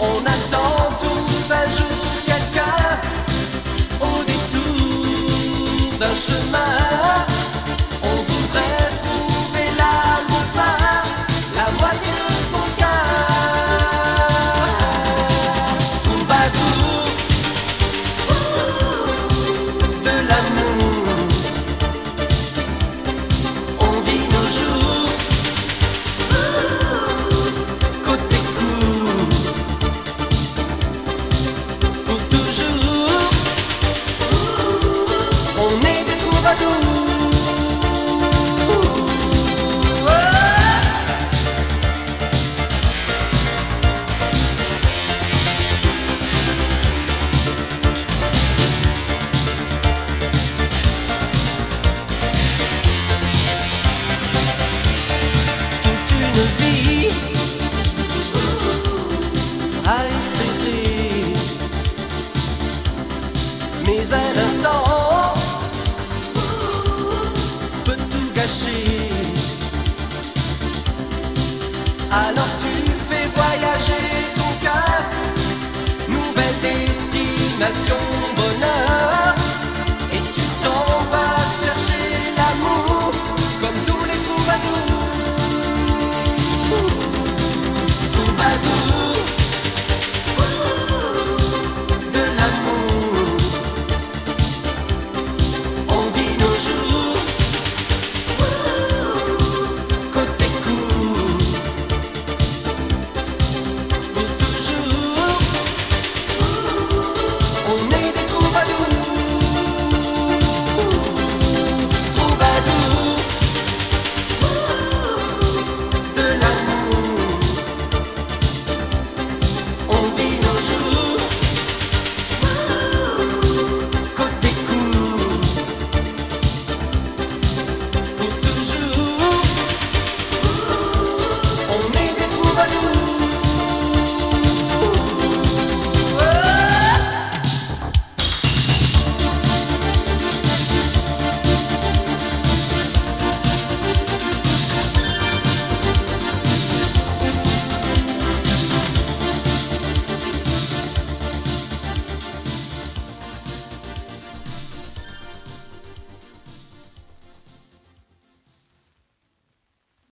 On attend tous un jour quelqu'un au détour d'un chemin. On voudrait trouver l'amour sain, la moitié de Alors tu fais voyager ton cœur, nouvelle destination.